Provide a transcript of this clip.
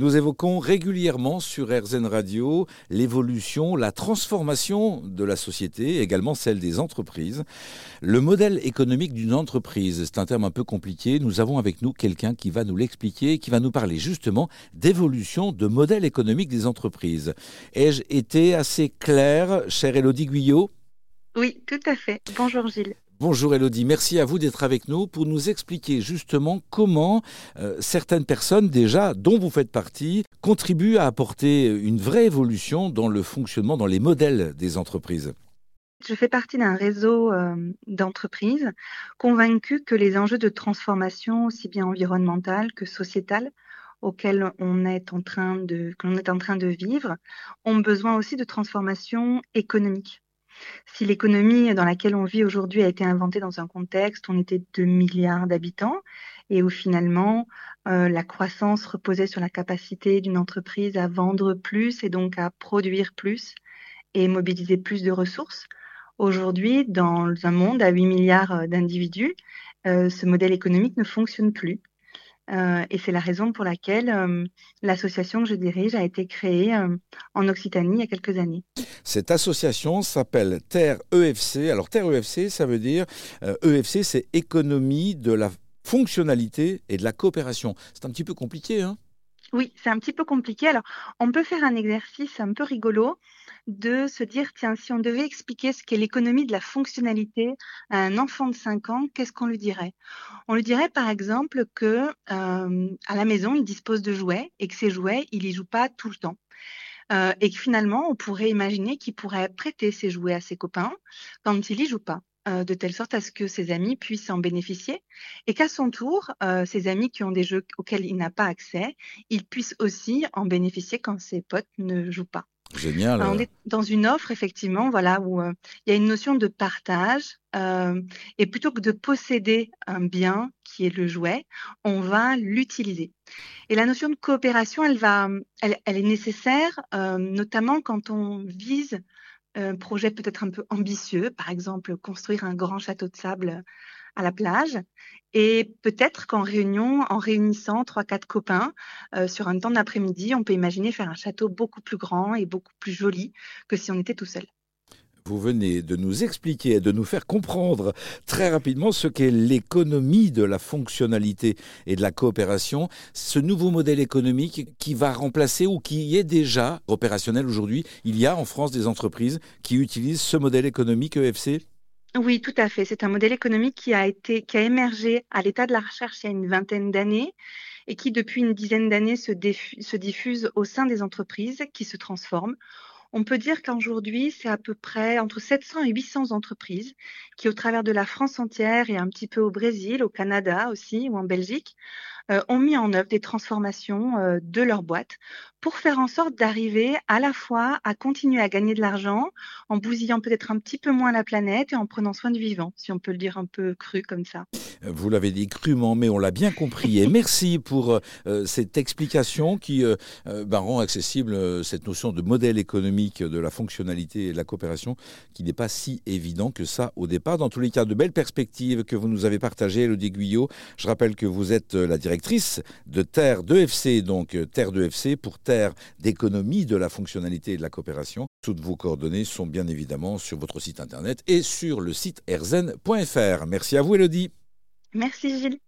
Nous évoquons régulièrement sur RZN Radio l'évolution, la transformation de la société, également celle des entreprises. Le modèle économique d'une entreprise, c'est un terme un peu compliqué. Nous avons avec nous quelqu'un qui va nous l'expliquer, qui va nous parler justement d'évolution de modèle économique des entreprises. Ai-je été assez clair, chère Elodie Guyot? Oui, tout à fait. Bonjour Gilles. Bonjour Elodie, merci à vous d'être avec nous pour nous expliquer justement comment euh, certaines personnes déjà, dont vous faites partie, contribuent à apporter une vraie évolution dans le fonctionnement, dans les modèles des entreprises. Je fais partie d'un réseau euh, d'entreprises convaincues que les enjeux de transformation, aussi bien environnementale que sociétale, auxquels on est en train de, est en train de vivre, ont besoin aussi de transformation économique. Si l'économie dans laquelle on vit aujourd'hui a été inventée dans un contexte où on était 2 milliards d'habitants et où finalement euh, la croissance reposait sur la capacité d'une entreprise à vendre plus et donc à produire plus et mobiliser plus de ressources, aujourd'hui, dans un monde à 8 milliards d'individus, euh, ce modèle économique ne fonctionne plus. Euh, et c'est la raison pour laquelle euh, l'association que je dirige a été créée euh, en Occitanie il y a quelques années. Cette association s'appelle Terre EFC. Alors Terre EFC, ça veut dire EFC, e c'est économie de la fonctionnalité et de la coopération. C'est un petit peu compliqué, hein? Oui, c'est un petit peu compliqué. Alors, on peut faire un exercice un peu rigolo de se dire, tiens, si on devait expliquer ce qu'est l'économie de la fonctionnalité à un enfant de 5 ans, qu'est-ce qu'on lui dirait? On lui dirait, par exemple, que euh, à la maison, il dispose de jouets et que ces jouets, il y joue pas tout le temps. Euh, et que finalement, on pourrait imaginer qu'il pourrait prêter ses jouets à ses copains quand il y joue pas. Euh, de telle sorte à ce que ses amis puissent en bénéficier et qu'à son tour, euh, ses amis qui ont des jeux auxquels il n'a pas accès, ils puissent aussi en bénéficier quand ses potes ne jouent pas. Génial. on est dans une offre effectivement, voilà, où euh, il y a une notion de partage et plutôt que de posséder un bien qui est le jouet, on va l'utiliser. Et la notion de coopération, elle va, elle est nécessaire, notamment quand on vise un projet peut-être un peu ambitieux, par exemple construire un grand château de sable à la plage. Et peut-être qu'en réunion, en réunissant trois, quatre copains euh, sur un temps d'après-midi, on peut imaginer faire un château beaucoup plus grand et beaucoup plus joli que si on était tout seul. Vous venez de nous expliquer de nous faire comprendre très rapidement ce qu'est l'économie de la fonctionnalité et de la coopération, ce nouveau modèle économique qui va remplacer ou qui est déjà opérationnel aujourd'hui. Il y a en France des entreprises qui utilisent ce modèle économique EFC oui, tout à fait. C'est un modèle économique qui a été, qui a émergé à l'état de la recherche il y a une vingtaine d'années et qui, depuis une dizaine d'années, se, se diffuse au sein des entreprises qui se transforment on peut dire qu'aujourd'hui, c'est à peu près entre 700 et 800 entreprises qui, au travers de la France entière et un petit peu au Brésil, au Canada aussi ou en Belgique, euh, ont mis en œuvre des transformations euh, de leur boîte pour faire en sorte d'arriver à la fois à continuer à gagner de l'argent en bousillant peut-être un petit peu moins la planète et en prenant soin du vivant, si on peut le dire un peu cru comme ça. Vous l'avez dit crûment, mais on l'a bien compris. Et merci pour euh, cette explication qui ben, rend accessible cette notion de modèle économique de la fonctionnalité et de la coopération qui n'est pas si évident que ça au départ. Dans tous les cas, de belles perspectives que vous nous avez partagées, Elodie Guyot. Je rappelle que vous êtes la directrice de Terre 2FC, donc euh, Terre 2FC pour Terre d'économie de la fonctionnalité et de la coopération. Toutes vos coordonnées sont bien évidemment sur votre site internet et sur le site erzen.fr. Merci à vous Elodie. Merci Gilles.